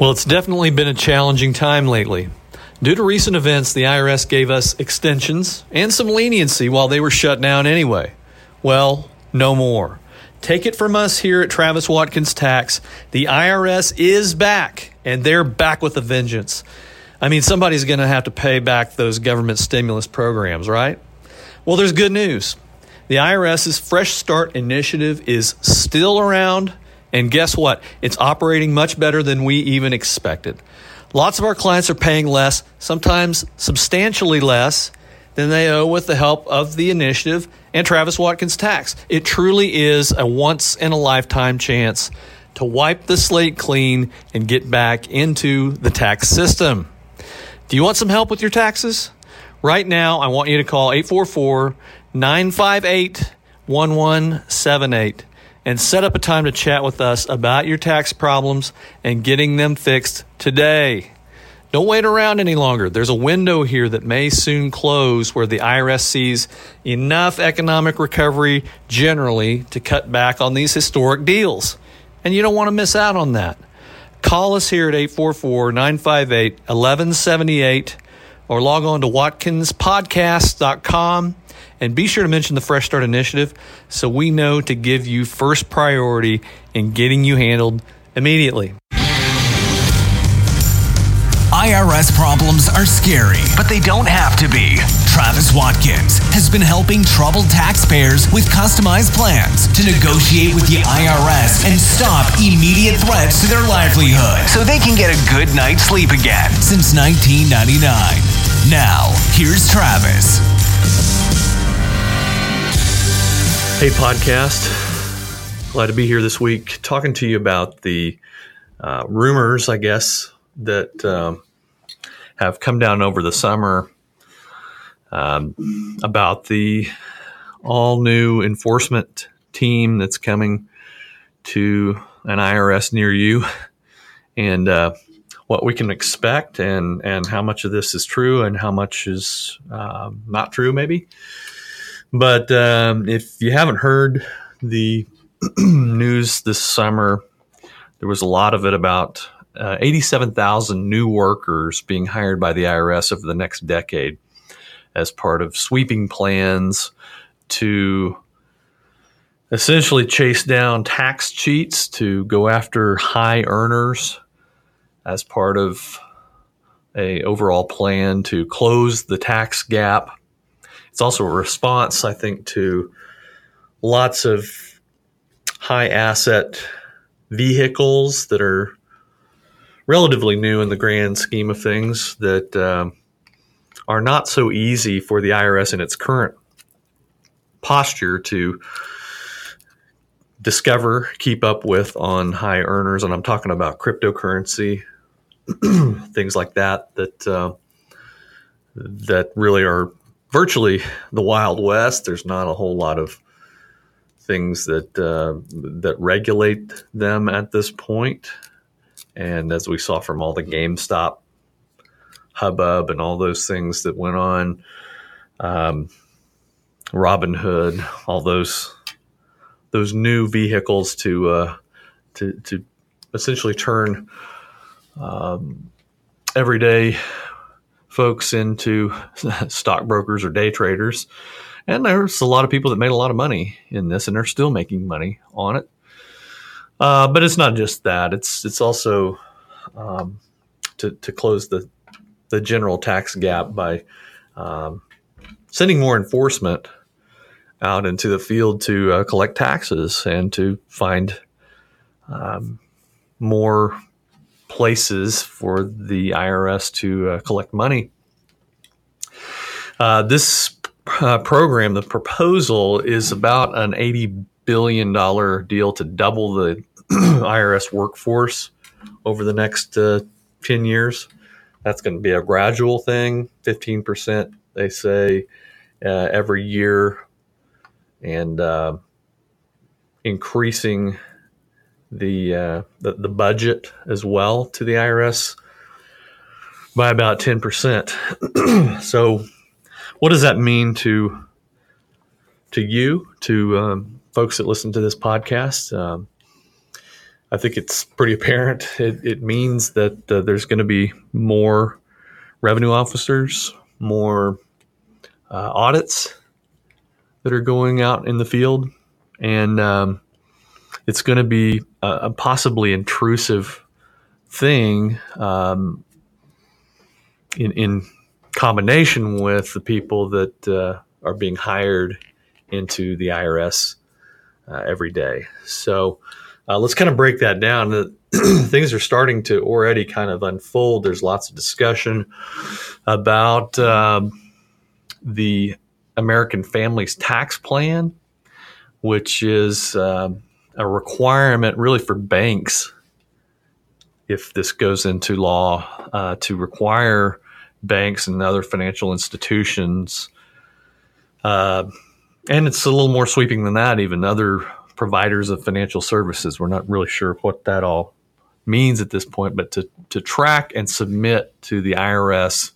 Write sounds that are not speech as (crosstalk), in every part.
Well, it's definitely been a challenging time lately. Due to recent events, the IRS gave us extensions and some leniency while they were shut down anyway. Well, no more. Take it from us here at Travis Watkins Tax. The IRS is back, and they're back with a vengeance. I mean, somebody's going to have to pay back those government stimulus programs, right? Well, there's good news. The IRS's Fresh Start initiative is still around, and guess what? It's operating much better than we even expected. Lots of our clients are paying less, sometimes substantially less, than they owe with the help of the initiative and Travis Watkins Tax. It truly is a once in a lifetime chance to wipe the slate clean and get back into the tax system. Do you want some help with your taxes? Right now, I want you to call 844 958 1178 and set up a time to chat with us about your tax problems and getting them fixed today. Don't wait around any longer. There's a window here that may soon close where the IRS sees enough economic recovery generally to cut back on these historic deals. And you don't want to miss out on that. Call us here at 844 958 1178 or log on to watkinspodcast.com and be sure to mention the Fresh Start Initiative so we know to give you first priority in getting you handled immediately. IRS problems are scary, but they don't have to be. Travis Watkins has been helping troubled taxpayers with customized plans to negotiate with the IRS and stop immediate threats to their livelihood so they can get a good night's sleep again since 1999. Now, here's Travis. Hey, podcast. Glad to be here this week talking to you about the uh, rumors, I guess, that um, have come down over the summer um, about the all new enforcement team that's coming to an IRS near you (laughs) and uh, what we can expect and, and how much of this is true and how much is uh, not true, maybe. But um, if you haven't heard the (clears throat) news this summer, there was a lot of it about uh, 87,000 new workers being hired by the IRS over the next decade as part of sweeping plans to essentially chase down tax cheats to go after high earners as part of a overall plan to close the tax gap. It's also a response, I think, to lots of high asset vehicles that are relatively new in the grand scheme of things that um, are not so easy for the IRS in its current posture to discover, keep up with on high earners. And I'm talking about cryptocurrency, (clears throat) things like that, that, uh, that really are virtually the Wild West. There's not a whole lot of things that, uh, that regulate them at this point. And as we saw from all the GameStop hubbub and all those things that went on, um, Robinhood, all those those new vehicles to uh, to to essentially turn um, everyday folks into (laughs) stockbrokers or day traders. And there's a lot of people that made a lot of money in this, and they're still making money on it. Uh, but it's not just that; it's it's also um, to to close the the general tax gap by um, sending more enforcement out into the field to uh, collect taxes and to find um, more places for the IRS to uh, collect money. Uh, this uh, program, the proposal, is about an $80 billion deal to double the (clears throat) IRS workforce over the next uh, 10 years. That's going to be a gradual thing, 15%, they say, uh, every year, and increasing the, uh, the, the budget as well to the IRS by about 10%. (clears throat) so, what does that mean to to you, to um, folks that listen to this podcast? Um, I think it's pretty apparent. It, it means that uh, there's going to be more revenue officers, more uh, audits that are going out in the field, and um, it's going to be a, a, possibly intrusive thing um, in, in combination with the people that uh, are being hired into the IRS uh, every day. So uh, let's kind of break that down. (clears throat) Things are starting to already kind of unfold. There's lots of discussion about um, the American Families Tax Plan, which is um, a requirement really for banks, if this goes into law, uh, to require banks and other financial institutions. Uh, and it's a little more sweeping than that, even other providers of financial services. We're not really sure what that all means at this point, but to, to track and submit to the IRS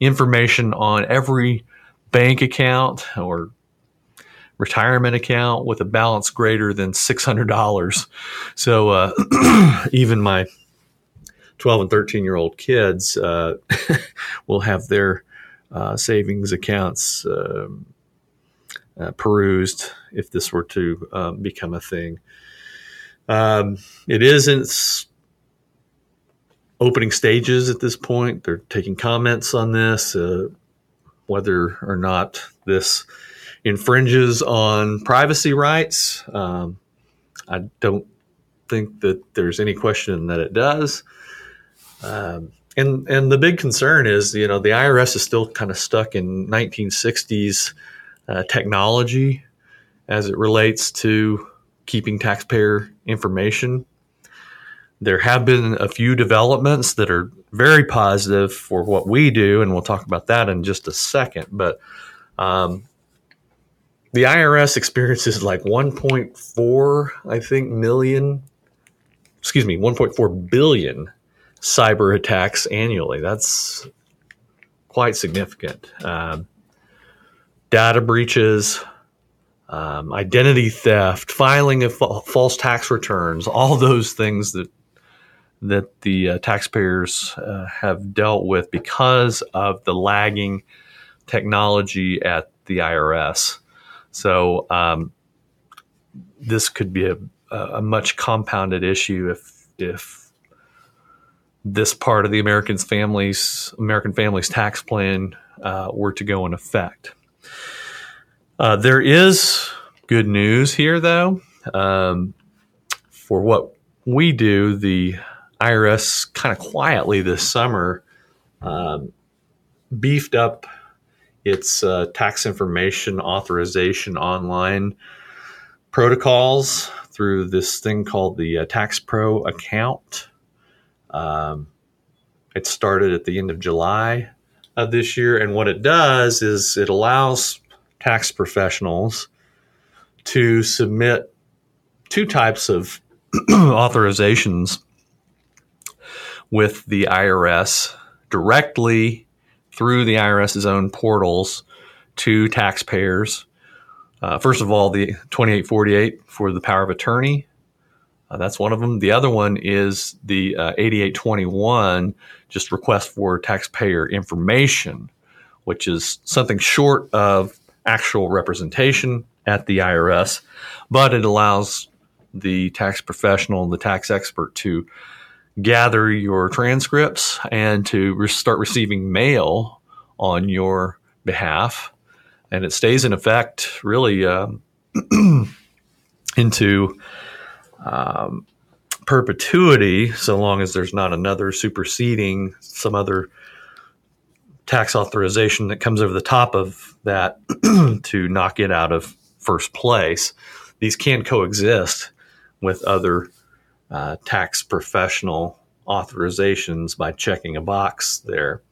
information on every bank account or retirement account with a balance greater than $600. So uh, (clears throat) even my 12 and 13 year old kids uh, (laughs) will have their uh, savings accounts um, uh, perused if this were to um, become a thing. Um, it is in its opening stages at this point. They're taking comments on this, uh, whether or not this infringes on privacy rights. Um, I don't think that there's any question that it does. Um, and and the big concern is, you know, the IRS is still kind of stuck in 1960s uh, technology as it relates to keeping taxpayer information. There have been a few developments that are very positive for what we do, and we'll talk about that in just a second. But um, the IRS experiences like 1.4, I think, million, excuse me, 1.4 billion cyber attacks annually. That's quite significant. Um, data breaches, um, identity theft, filing of fa- false tax returns, all those things that that the uh, taxpayers uh, have dealt with because of the lagging technology at the IRS. So um, this could be a, a, much compounded issue if if this part of the Americans families American families tax plan uh, were to go in effect. Uh, there is good news here, though. Um, for what we do, the IRS kind of quietly this summer um, beefed up its uh, tax information authorization online protocols through this thing called the uh, Tax Pro account. Um, it started at the end of July of this year, and what it does is it allows tax professionals to submit two types of (clears throat) authorizations with the IRS directly through the IRS's own portals to taxpayers. Uh, first of all, the 2848 for the power of attorney. Uh, that's one of them. The other one is the uh, 8821, just request for taxpayer information, which is something short of actual representation at the IRS, but it allows the tax professional, the tax expert to gather your transcripts and to re- start receiving mail on your behalf. And it stays in effect really uh, (clears throat) into um, perpetuity so long as there's not another superseding some other tax authorization that comes over the top of that (clears throat) to knock it out of first place. These can coexist with other uh, tax professional authorizations by checking a box there.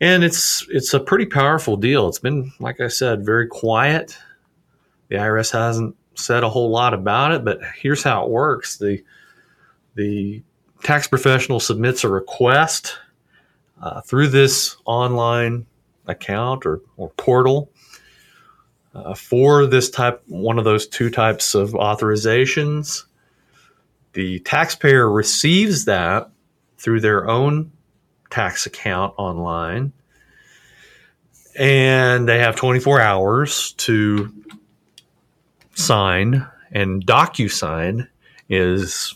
And it's it's a pretty powerful deal. It's been, like I said, very quiet. The IRS hasn't said a whole lot about it, but here's how it works: the the tax professional submits a request uh, through this online account or, or portal uh, for this type, one of those two types of authorizations. The taxpayer receives that through their own tax account online, and they have 24 hours to sign. And DocuSign is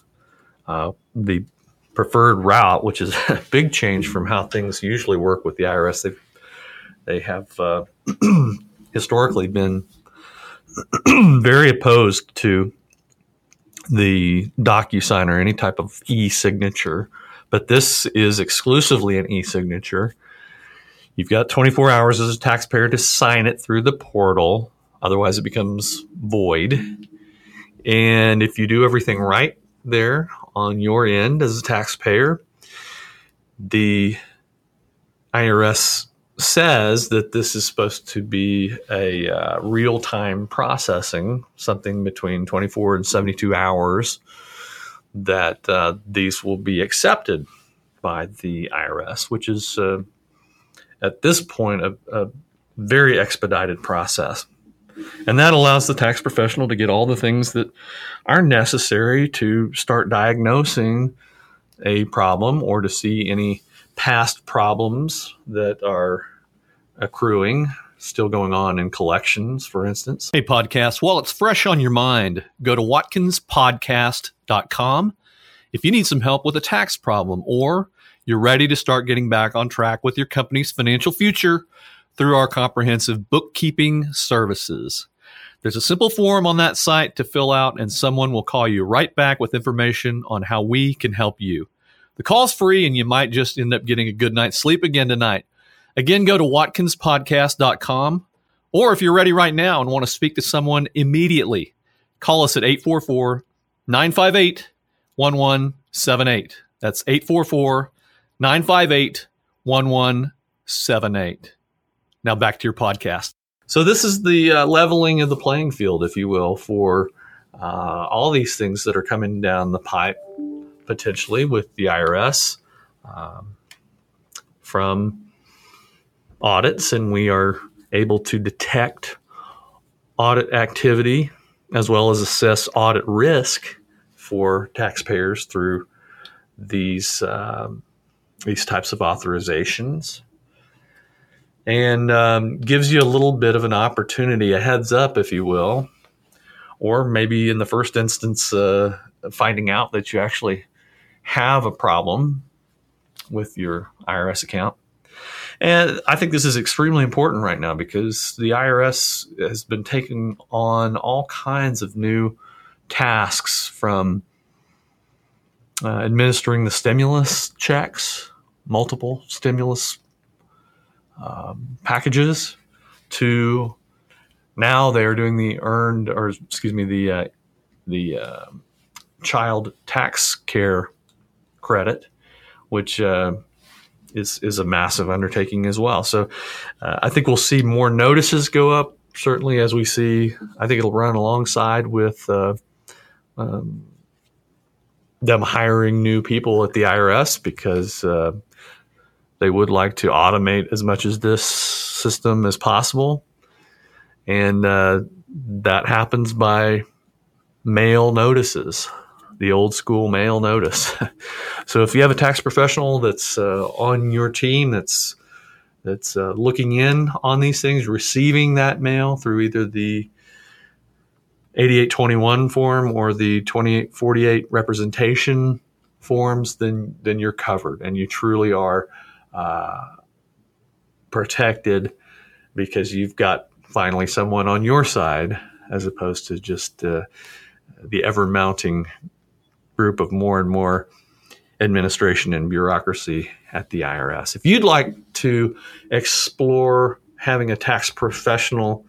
uh, the preferred route, which is (laughs) a big change from how things usually work with the IRS. They they have uh, (clears throat) historically been (clears throat) very opposed to the DocuSign or any type of e-signature, but this is exclusively an e-signature. You've got 24 hours as a taxpayer to sign it through the portal, otherwise it becomes void. And if you do everything right there on your end as a taxpayer, the IRS says that this is supposed to be a uh, real time processing, something between 24 and 72 hours, that uh, these will be accepted by the IRS, which is uh, at this point a, a very expedited process. And that allows the tax professional to get all the things that are necessary to start diagnosing a problem or to see any past problems that are accruing, still going on in collections, for instance. Hey, podcast, while it's fresh on your mind, go to watkinspodcast.com if you need some help with a tax problem or you're ready to start getting back on track with your company's financial future through our comprehensive bookkeeping services. There's a simple form on that site to fill out, and someone will call you right back with information on how we can help you. The call's free, and you might just end up getting a good night's sleep again tonight. Again, go to watkinspodcast.com, or if you're ready right now and want to speak to someone immediately, call us at 844 958 1178. That's 844 958 1178. Now back to your podcast. So this is the uh, leveling of the playing field, if you will, for uh, all these things that are coming down the pipe potentially with the IRS um, from audits, and we are able to detect audit activity as well as assess audit risk for taxpayers through these um, these types of authorizations. And um, gives you a little bit of an opportunity, a heads up, if you will, or maybe in the first instance, uh, finding out that you actually have a problem with your IRS account. And I think this is extremely important right now because the IRS has been taking on all kinds of new tasks from uh, administering the stimulus checks, multiple stimulus um, packages to now they are doing the earned or excuse me the uh, the uh, child tax care credit, which uh, is is a massive undertaking as well. So uh, I think we'll see more notices go up. Certainly, as we see, I think it'll run alongside with uh, um, them hiring new people at the IRS because uh, they would like to automate as much as this system as possible. And uh, that happens by mail notices, the old school mail notice. (laughs) so if you have a tax professional that's uh, on your team that's that's uh, looking in on these things, receiving that mail through either the 8821 form or the 2848 representation forms, then then you're covered and you truly are uh, protected because you've got finally someone on your side as opposed to just uh, the ever mounting group of more and more administration and bureaucracy at the IRS. If you'd like to explore having a tax professional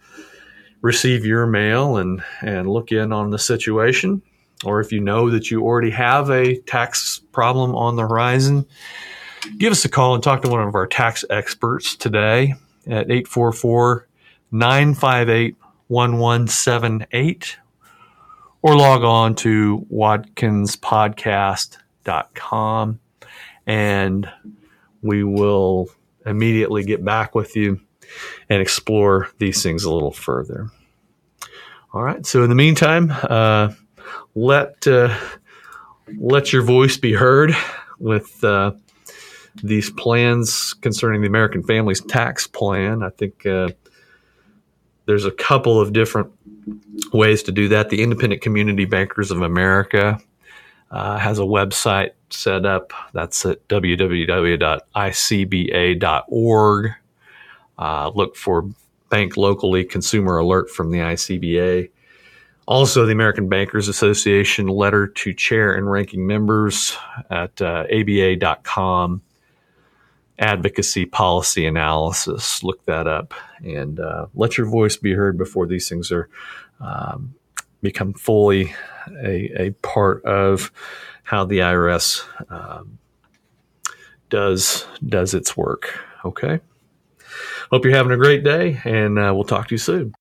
receive your mail and, and look in on the situation, or if you know that you already have a tax problem on the horizon, give us a call and talk to one of our tax experts today at 844 958 1178 or log on to watkinspodcast.com and we will immediately get back with you and explore these things a little further. All right. So in the meantime, uh, let uh, let your voice be heard with uh, these plans concerning the American Families Tax Plan. I think uh, there's a couple of different ways to do that. The Independent Community Bankers of America uh, has a website set up. That's at www.icba.org. Uh, look for Bank Locally Consumer Alert from the ICBA. Also, the American Bankers Association letter to chair and ranking members at uh, aba.com. Advocacy policy analysis. Look that up and uh, let your voice be heard before these things are um, become fully a, a, part of how the IRS um, does does its work. Okay. Hope you're having a great day, and uh, we'll talk to you soon.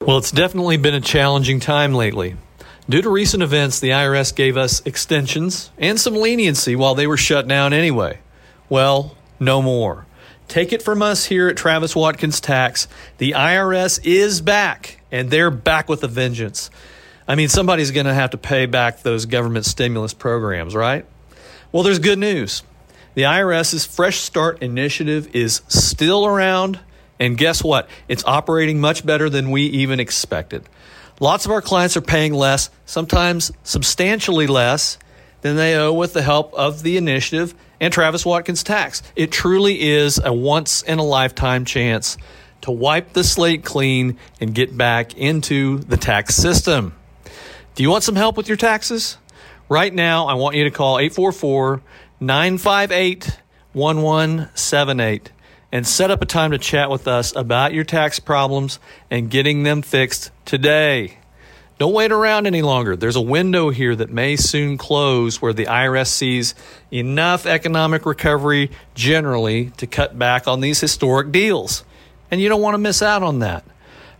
Well, it's definitely been a challenging time lately. Due to recent events, the IRS gave us extensions and some leniency while they were shut down anyway. Well, no more. Take it from us here at Travis Watkins Tax. The IRS is back, and they're back with a vengeance. I mean, somebody's going to have to pay back those government stimulus programs, right? Well, there's good news. The IRS's Fresh Start initiative is still around, and guess what? It's operating much better than we even expected. Lots of our clients are paying less, sometimes substantially less, than they owe with the help of the initiative and Travis Watkins Tax. It truly is a once in a lifetime chance to wipe the slate clean and get back into the tax system. Do you want some help with your taxes? Right now, I want you to call 844 958 1178 and set up a time to chat with us about your tax problems and getting them fixed today. Don't wait around any longer. There's a window here that may soon close where the IRS sees enough economic recovery generally to cut back on these historic deals. And you don't want to miss out on that.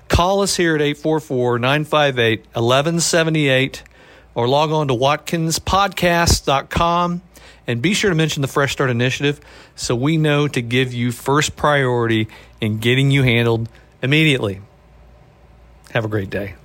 Call us here at 844 958 1178 or log on to watkinspodcast.com and be sure to mention the Fresh Start Initiative so we know to give you first priority in getting you handled immediately. Have a great day.